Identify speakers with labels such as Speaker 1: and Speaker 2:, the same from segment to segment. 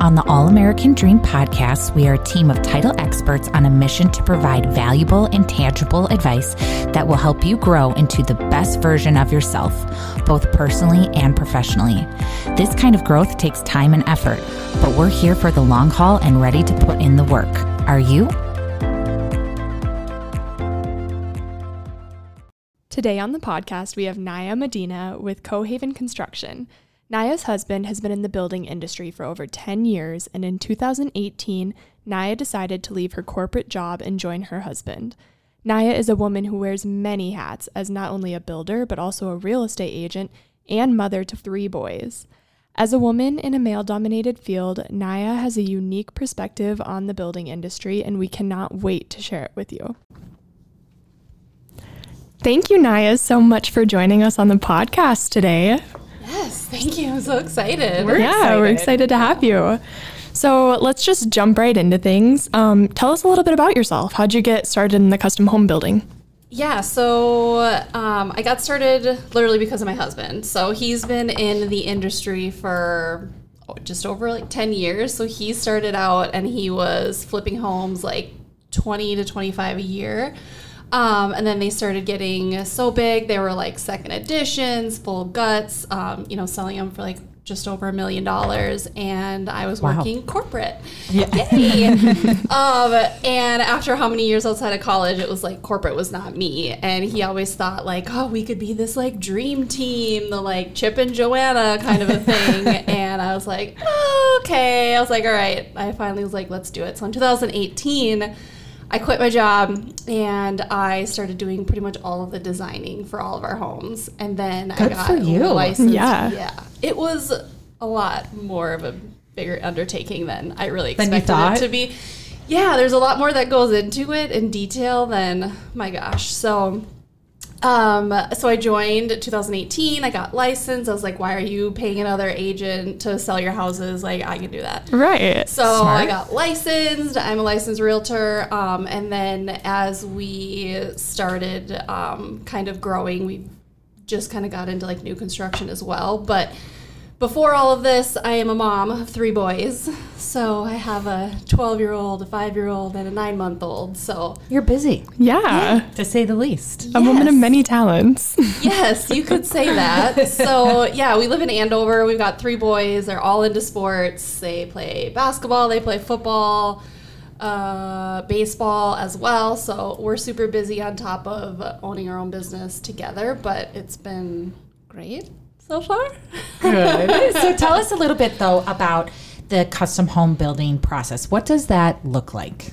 Speaker 1: On the All American Dream podcast, we are a team of title experts on a mission to provide valuable and tangible advice that will help you grow into the best version of yourself, both personally and professionally. This kind of growth takes time and effort, but we're here for the long haul and ready to put in the work. Are you?
Speaker 2: Today on the podcast, we have Nia Medina with Kohaven Construction. Nia's husband has been in the building industry for over 10 years, and in 2018, Nia decided to leave her corporate job and join her husband. Nia is a woman who wears many hats as not only a builder, but also a real estate agent and mother to three boys. As a woman in a male dominated field, Nia has a unique perspective on the building industry, and we cannot wait to share it with you. Thank you, Nia, so much for joining us on the podcast today.
Speaker 3: Yes, thank you. I'm so excited.
Speaker 2: We're yeah, excited. we're excited to have you. So let's just jump right into things. Um, tell us a little bit about yourself. How'd you get started in the custom home building?
Speaker 3: Yeah, so um, I got started literally because of my husband. So he's been in the industry for just over like 10 years. So he started out and he was flipping homes like 20 to 25 a year. Um, and then they started getting so big, they were like second editions, full guts, um, you know, selling them for like just over a million dollars and I was wow. working corporate. Yeah. um, and after how many years outside of college, it was like corporate was not me. And he always thought like, oh, we could be this like dream team, the like Chip and Joanna kind of a thing. and I was like, oh, okay. I was like, all right. I finally was like, let's do it. So in 2018, I quit my job and I started doing pretty much all of the designing for all of our homes. And then
Speaker 1: Good
Speaker 3: I got
Speaker 1: for you.
Speaker 3: licensed.
Speaker 2: Yeah.
Speaker 3: Yeah. It was a lot more of a bigger undertaking than I really expected it to be. Yeah, there's a lot more that goes into it in detail than my gosh. So um, so I joined 2018. I got licensed. I was like, why are you paying another agent to sell your houses? Like, I can do that.
Speaker 2: Right.
Speaker 3: So Smart. I got licensed. I'm a licensed realtor. Um, and then as we started um, kind of growing, we just kind of got into like new construction as well. But before all of this, I am a mom of three boys. So I have a 12 year old, a five year old, and a nine month old. So
Speaker 1: you're busy.
Speaker 2: Yeah. yeah.
Speaker 1: To say the least.
Speaker 2: A woman of many talents.
Speaker 3: yes, you could say that. So yeah, we live in Andover. We've got three boys. They're all into sports. They play basketball, they play football, uh, baseball as well. So we're super busy on top of owning our own business together, but it's been great so far.
Speaker 1: Good. so tell us a little bit though about the custom home building process. What does that look like?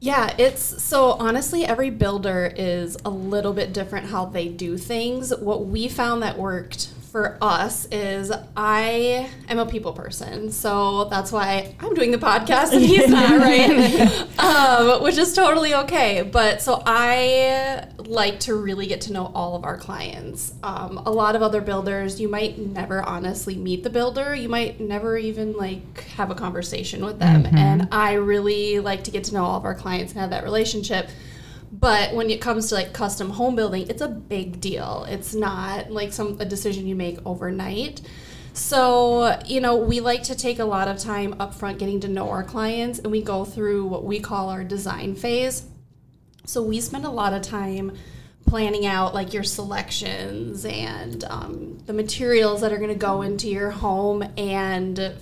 Speaker 3: Yeah, it's so honestly, every builder is a little bit different how they do things. What we found that worked for us is I am a people person, so that's why I'm doing the podcast and he's not, right? um, which is totally okay. But so I like to really get to know all of our clients. Um, a lot of other builders, you might never honestly meet the builder. You might never even like have a conversation with them, mm-hmm. and I really like to get to know all of our clients and have that relationship but when it comes to like custom home building, it's a big deal. It's not like some a decision you make overnight. So, you know, we like to take a lot of time upfront getting to know our clients and we go through what we call our design phase. So, we spend a lot of time planning out like your selections and um, the materials that are going to go into your home and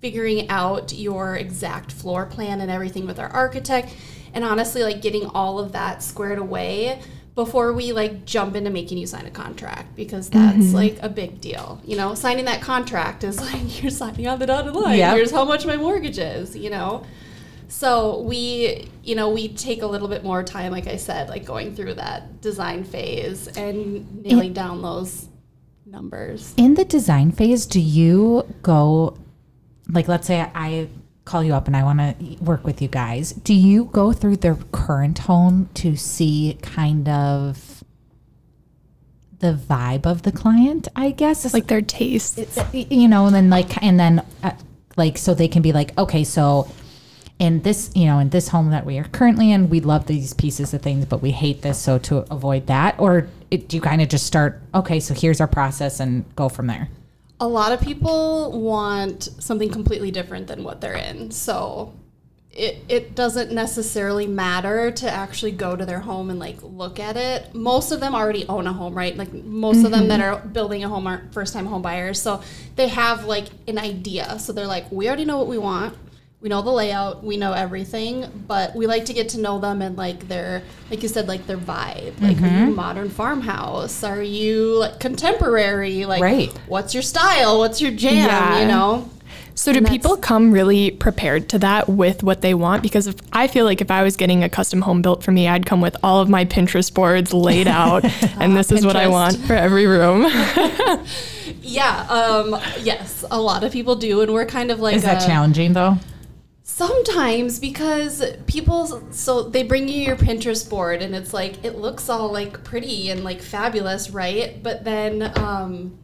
Speaker 3: figuring out your exact floor plan and everything with our architect and honestly like getting all of that squared away before we like jump into making you sign a contract because that's mm-hmm. like a big deal. You know, signing that contract is like you're signing on the dotted line. Yep. Here's how much my mortgage is, you know. So we, you know, we take a little bit more time, like I said, like going through that design phase and nailing down those numbers.
Speaker 1: In the design phase, do you go like let's say I call you up and I want to work with you guys, do you go through their current home to see kind of the vibe of the client? I guess
Speaker 2: it's like their taste. It's,
Speaker 1: you know, and then like and then uh, like so they can be like, okay, so in this, you know, in this home that we are currently in, we love these pieces of things, but we hate this, so to avoid that, or it, do you kind of just start? Okay, so here's our process and go from there.
Speaker 3: A lot of people want something completely different than what they're in. So it, it doesn't necessarily matter to actually go to their home and like look at it. Most of them already own a home, right? Like most of them that mm-hmm. are building a home aren't first time home buyers. So they have like an idea. So they're like, we already know what we want. We know the layout, we know everything, but we like to get to know them and like their, like you said, like their vibe. Like, are you modern farmhouse? Are you like contemporary? Like,
Speaker 1: Right.
Speaker 3: what's your style? What's your jam?
Speaker 2: Yeah.
Speaker 3: You know?
Speaker 2: So do people come really prepared to that with what they want? Because if I feel like if I was getting a custom home built for me, I'd come with all of my Pinterest boards laid out, and this is what I want for every room.
Speaker 3: Yeah. Um, yes, a lot of people do, and we're kind of like
Speaker 1: Is that
Speaker 3: a-
Speaker 1: challenging though?
Speaker 3: Sometimes because people so they bring you your Pinterest board and it's like it looks all like pretty and like fabulous, right? But then um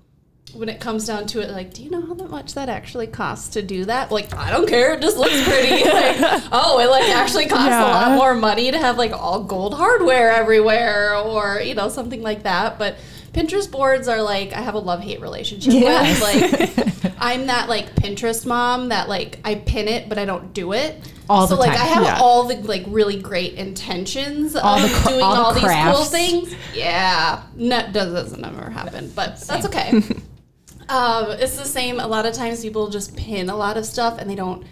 Speaker 3: when it comes down to it, like, do you know how much that actually costs to do that? Like, I don't care. It just looks pretty. like, oh, it like actually costs a lot more money to have like all gold hardware everywhere, or you know something like that. But Pinterest boards are like I have a love hate relationship
Speaker 1: Yes.
Speaker 3: with. Like, I'm that like Pinterest mom that like I pin it, but I don't do it.
Speaker 1: All
Speaker 3: so
Speaker 1: the
Speaker 3: like
Speaker 1: time.
Speaker 3: I have
Speaker 2: Yeah.
Speaker 3: all the like really great intentions
Speaker 1: All
Speaker 3: of
Speaker 1: cra-
Speaker 3: doing
Speaker 1: all the
Speaker 3: all, these cool things. Yeah, no, does doesn't ever happen, but that's okay. um, it's the same. A lot of times people just pin a lot of stuff and they don't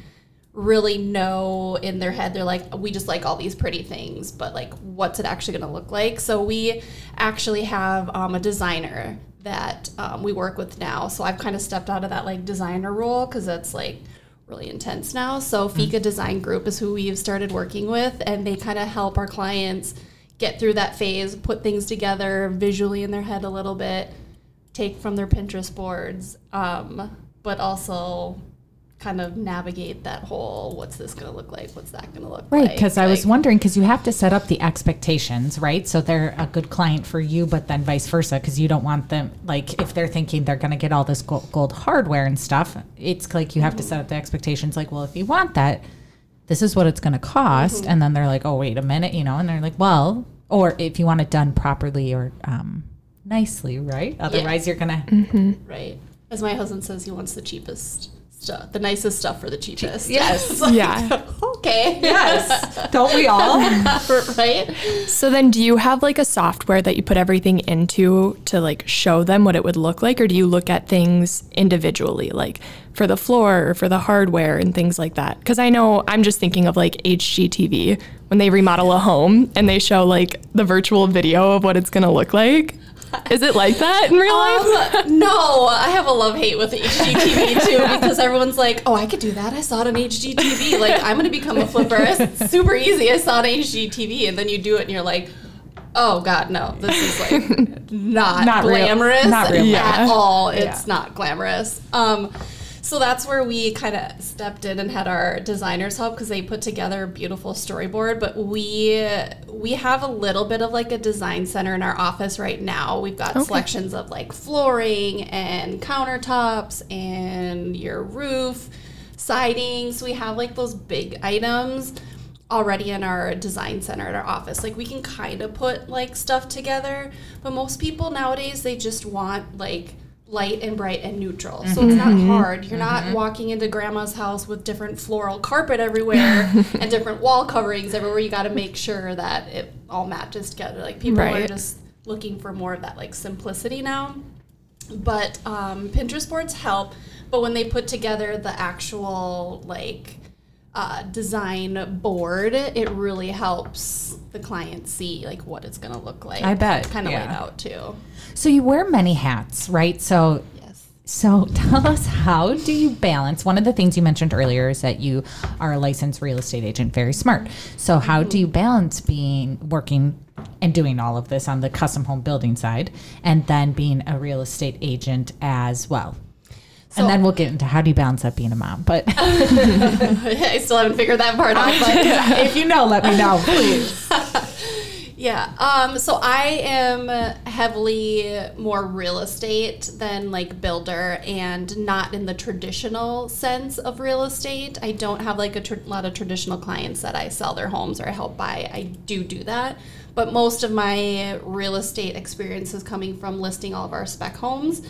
Speaker 3: really know in their head. They're like, we just like all these pretty things, but like, what's it actually going to look like? So we actually have um, a designer that um, we work with now. So I've kind of stepped out of that like designer role because that's like really intense now. So Fika Design Group is who we've started working with, and they kind of help our clients get through that phase, put things together visually in their head a little bit, take from their Pinterest boards, um, but also kind of navigate that whole what's this going to look like? What's that going to look like?
Speaker 1: Right,
Speaker 3: like?
Speaker 1: because I was wondering because you have to set up the expectations, right? So they're a good client for you, but then vice versa, because you don't want them like if they're thinking they're going to get all this gold, gold hardware and stuff. It's like you have to set up the expectations. Like, well, if you want that, this is what it's going to cost, and then they're like, oh, wait a minute, you know, and they're like, well, or if you want it done properly or um, nicely, right? Otherwise, you're gonna
Speaker 3: right. As my husband says, he wants the cheapest stuff, the nicest stuff for the cheapest.
Speaker 1: Yes.
Speaker 3: Like,
Speaker 2: Yeah.
Speaker 3: okay.
Speaker 1: yes, don't we all?
Speaker 3: right.
Speaker 2: So then do you have like a software that you put everything into to like show them what it would look like or do you look at things individually like for the floor or for the hardware and things like that? Cuz I know I'm just thinking of like HGTV when they remodel a home and they show like the virtual video of what it's going to look like. Is it like that in real life?
Speaker 3: Um, no, I have a love hate with HGTV too because everyone's like, "Oh, I could do that. I saw it on HGTV. Like, I'm gonna become a flipper. It's super easy. I saw it on HGTV." And then you do it, and you're like, "Oh God, no! This is like not,
Speaker 1: Not real-
Speaker 3: glamorous
Speaker 1: not real
Speaker 3: at
Speaker 2: life.
Speaker 3: all. It's not glamorous." Um, so that's where we kind of stepped in and had our designers help because they put together a beautiful storyboard. But we we have a little bit of like a design center in our office right now. We've got selections of like flooring and countertops and your roof, siding. So we have like those big items already in our design center at our office. Like we can kind of put like stuff together, but most people nowadays they just want like light and bright and neutral. So it's not hard. You're not walking into grandma's house with different floral carpet everywhere and different wall coverings everywhere. You got to make sure that it all matches together. Like people are just looking for more of that like simplicity now but um, Pinterest boards help. But when they put together the actual like uh, design board, it really helps the client see like what it's gonna look like.
Speaker 1: I bet,
Speaker 3: kind of laid out too.
Speaker 1: So you wear many hats, right? So
Speaker 3: Yes.
Speaker 1: So tell us how do you balance? One of the things you mentioned earlier is that you are a licensed real estate agent, very smart. So how do you balance being working and doing all of this on the custom home building side and then being a real estate agent as well?
Speaker 3: So-
Speaker 1: and then we'll get into how do you balance that being a mom. But
Speaker 3: I still haven't figured that part out. But
Speaker 1: if you know, let me know, please.
Speaker 3: Yeah. Um, so I am heavily more real estate than like builder and not in the traditional sense of real estate. I don't have like a tr- lot of traditional clients that I sell their homes or I help buy. I do do that. But most of my real estate experience is coming from listing all of our spec homes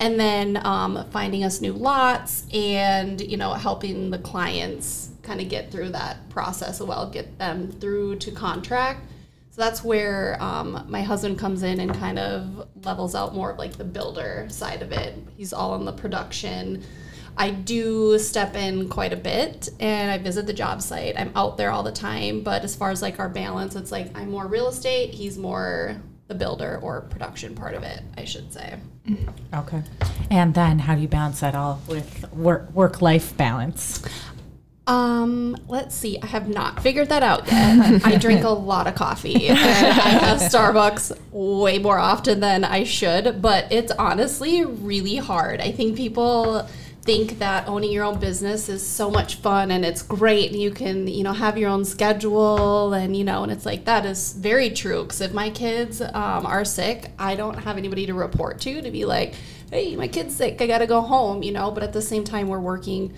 Speaker 3: and then um, finding us new lots and you know helping the clients kind of get through that process as well, get them through to contract. So that's where um, my husband comes in and kind of levels out more of like the builder side of it. He's all on the production. I do step in quite a bit and I visit the job site. I'm out there all the time, but as far as like our balance, it's like I'm more real estate, he's more the builder or production part of it, I should say.
Speaker 1: Okay. And then how do you balance that all with work work life balance?
Speaker 3: Um, let's see. I have not figured that out yet. I drink a lot of coffee and I have Starbucks way more often than I should, but it's honestly really hard. I think people think that owning your own business is so much fun and it's great and you can, you know, have your own schedule and, you know, and it's like that is very true. Because if my kids um, are sick, I don't have anybody to report to to be like, hey, my kid's sick, I got to go home, you know, but at the same time, we're working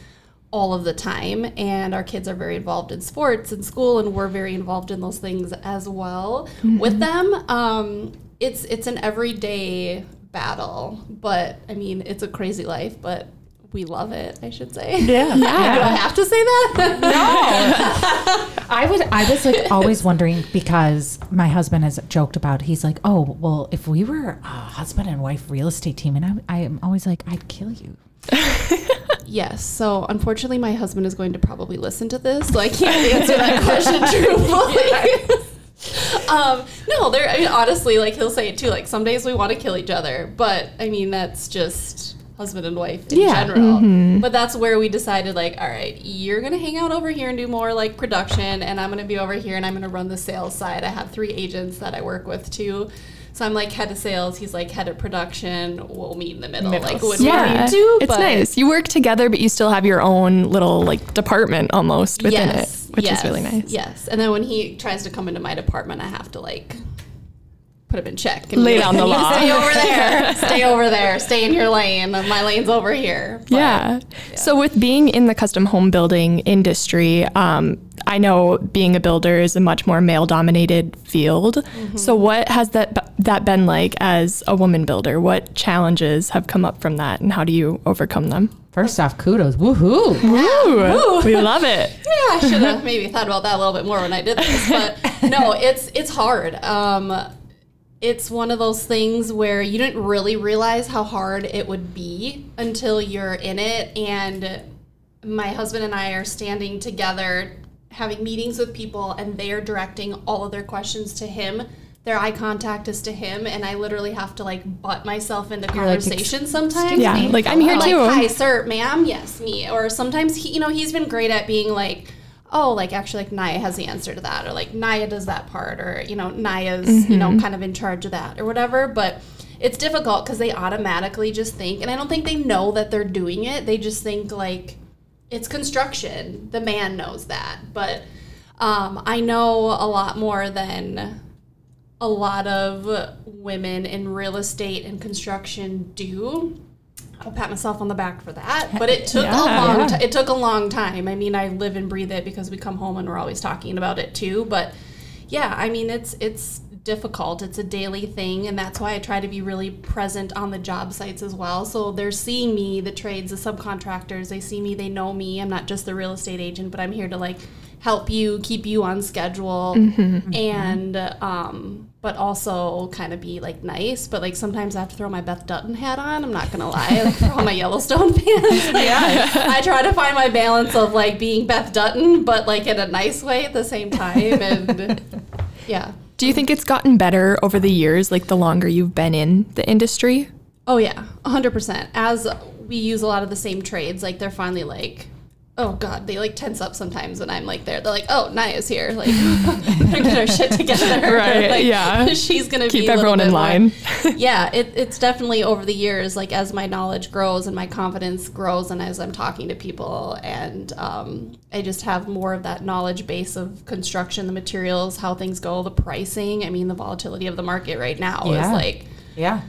Speaker 3: all of the time and our kids are very involved in sports and school and we're very involved in those things as well mm-hmm. with them. Um, it's it's an everyday battle but i mean it's a crazy life but we love it i should say
Speaker 1: yeah, yeah.
Speaker 3: do i have to say that
Speaker 1: no i was i was like always wondering because my husband has joked about he's like oh well if we were a husband and wife real estate team and I, i'm always like i'd kill you
Speaker 3: Yes. So unfortunately, my husband is going to probably listen to this, so I can't answer that question truthfully. um, no, there. I mean, honestly, like he'll say it too. Like some days we want to kill each other, but I mean that's just husband and wife in yeah. general. Mm-hmm. But that's where we decided, like, all right, you're gonna hang out over here and do more like production, and I'm gonna be over here and I'm gonna run the sales side. I have three agents that I work with too. So I'm like head of sales, he's like head of production. We'll meet in the middle, middle. like what yeah. we do.
Speaker 2: It's nice. You work together, but you still have your own little like department almost within yes, it, which
Speaker 3: yes,
Speaker 2: is really nice.
Speaker 3: Yes. And then when he tries to come into my department, I have to like put him in check
Speaker 2: and lay down the law.
Speaker 3: Stay over there. stay over there. Stay in your lane. My lane's over here.
Speaker 2: But, yeah. yeah. So with being in the custom home building industry, um, I know being a builder is a much more male-dominated field. Mm-hmm. So what has that that been like as a woman builder? What challenges have come up from that, and how do you overcome them?
Speaker 1: First off, kudos. Woohoo.
Speaker 2: Woo. We love it.
Speaker 3: Yeah, I should have maybe thought about that a little bit more when I did this. But no, it's it's hard. Um, it's one of those things where you didn't really realize how hard it would be until you're in it. And my husband and I are standing together having meetings with people, and they are directing all of their questions to him. Their eye contact is to him, and I literally have to like butt myself into conversation like, sometimes.
Speaker 2: Yeah, like I'm here
Speaker 3: like,
Speaker 2: too.
Speaker 3: Hi, sir, ma'am. Yes, me. Or sometimes he, you know, he's been great at being like oh, like actually, like Nia has the answer to that, or like Nia does that part, or you know, Nia's mm-hmm. you know mm-hmm. kind of in charge of that, or whatever. But it's difficult because they automatically just think, and I don't think they know that they're doing it. They just think like it's construction. The man knows that, but um, I know a lot more than a lot of women in real estate and construction do I'll pat myself on the back for that. But it took yeah, a long yeah. t- it took a long time. I mean, I live and breathe it because we come home and we're always talking about it too. But yeah, I mean, it's it's difficult. It's a daily thing, and that's why I try to be really present on the job sites as well. So they're seeing me, the trades, the subcontractors. They see me, they know me. I'm not just the real estate agent, but I'm here to like help you keep you on schedule mm-hmm. and um, but also kind of be like nice but like sometimes i have to throw my beth dutton hat on i'm not gonna lie like throw on my yellowstone pants. Like, yeah. I try to find my balance of like being beth dutton but like in a nice way at the same time and yeah.
Speaker 2: Do you think it's gotten better over the years like the longer you've been in the industry?
Speaker 3: Oh yeah 100% as we use a lot of the same trades like they're finally like oh god, they like tense up sometimes when I'm like there. They're like, oh, Nia's here, like they're get our shit together,
Speaker 2: right?
Speaker 3: like,
Speaker 2: yeah,
Speaker 3: she's gonna
Speaker 2: keep everyone in line.
Speaker 3: yeah, it, it's definitely over the years, like as my knowledge grows and my confidence grows, and as I'm talking to people, and um, I just have more of that knowledge base of construction, the materials, how things go, the pricing. I mean, the volatility of the market right now yeah. is like,
Speaker 1: yeah.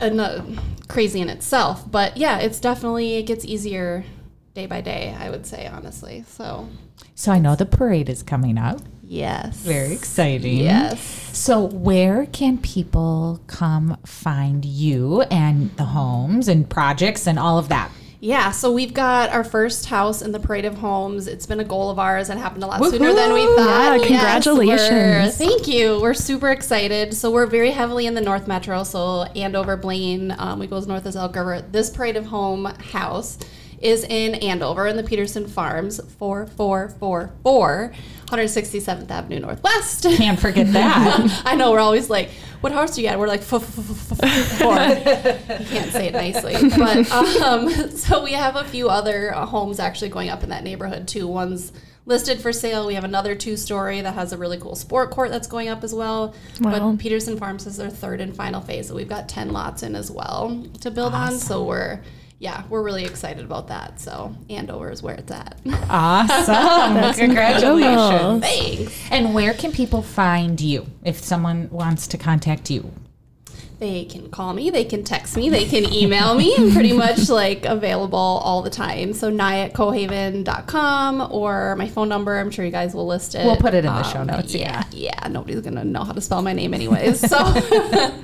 Speaker 3: Uh, crazy in itself, but yeah, it's definitely it gets easier day by day, I would say, honestly. So,
Speaker 1: so I know the parade is coming up.
Speaker 3: Yes.
Speaker 1: Very exciting.
Speaker 3: Yes.
Speaker 1: So, where can people come find you and the homes and projects and all of that?
Speaker 3: Yeah, so we've got our first house in the Parade of Homes. It's been a goal of ours. It happened a lot sooner than we thought.
Speaker 2: Yeah, congratulations.
Speaker 3: we're- thank you. We're super excited. So we're very heavily in the North Metro, so Andover, Blaine. Um, we go as north as Elk River. This Parade of Home house is in Andover in the Peterson Farms, 4444 167th Avenue Northwest.
Speaker 1: Can't forget that.
Speaker 3: I know we're always like, what house do you got? We're like four. You can't say it nicely, but um, so we have a few other uh, homes actually going up in that neighborhood too. One's listed for sale. We have another two-story that has a really cool sport court that's going up as well.
Speaker 2: Wow.
Speaker 3: But Peterson Farms is their third and final phase, so we've got ten lots in as well to build on. So we're yeah, we're really excited about that. So Andover is where it's at.
Speaker 1: awesome. Congratulations.
Speaker 3: Thanks.
Speaker 1: And where can people find you if someone wants to contact you?
Speaker 3: They can call me, they can text me, they can email me. I'm pretty much like available all the time. So nye at kohaven.com or my phone number. I'm sure you guys will list it.
Speaker 1: We'll put it in the show um, notes,
Speaker 3: Yeah, yeah. Nobody's gonna know how to spell my name anyways. So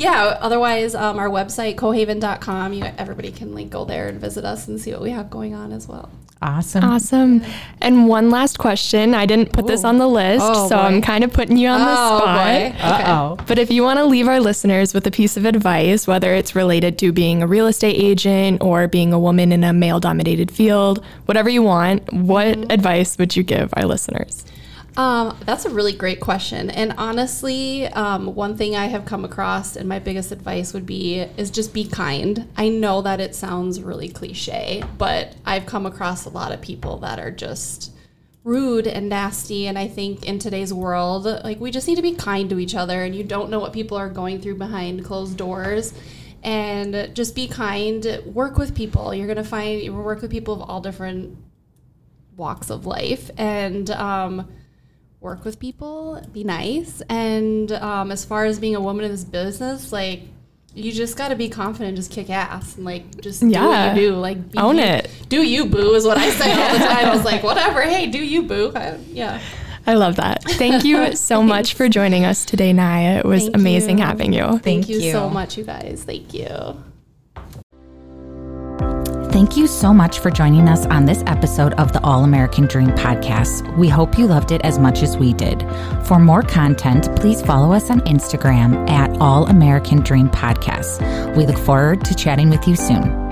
Speaker 3: yeah, otherwise um, our website, kohaven.com, you everybody can like go there and visit us and see what we have going on as well.
Speaker 1: Awesome.
Speaker 2: Awesome. And one last question. I didn't put this on the list,
Speaker 3: Oh,
Speaker 2: so
Speaker 3: boy.
Speaker 2: I'm kind of putting you on the spot.
Speaker 1: Uh oh.
Speaker 2: But if you want to leave our listeners with a piece of advice, whether it's related to being a real estate agent or being a woman in a male dominated field, whatever you want, what
Speaker 3: Mm-hmm.
Speaker 2: advice would you give our listeners?
Speaker 3: Um, that's a really great question. And honestly, um, one thing I have come across, and my biggest advice would be, is just be kind. I know that it sounds really cliche, but I've come across a lot of people that are just rude and nasty. And I think in today's world, like we just need to be kind to each other, and you don't know what people are going through behind closed doors. And just be kind. Work with people. You're gonna find you work with people of all different walks of life, and um, work with people, be nice. And um, as far as being a woman in this business, like you just got to be confident, just kick ass, and like just do
Speaker 2: Yeah.
Speaker 3: what you do. Like be
Speaker 2: Own it.
Speaker 3: Do you boo is what I say all the time. I was like, whatever. Hey, do you boo? I, yeah.
Speaker 2: I love that. Thank you so much for joining us today, Nia. It was
Speaker 3: Thank
Speaker 2: amazing
Speaker 3: you.
Speaker 2: having you.
Speaker 3: Thank,
Speaker 1: Thank
Speaker 3: you,
Speaker 1: you.
Speaker 3: so much, you guys. Thank you.
Speaker 1: Thank you so much for joining us on this episode of the All American Dream podcast. We hope you loved it as much as we did. For more content, please follow us on Instagram at All American Dream Podcast. We look forward to chatting with you soon.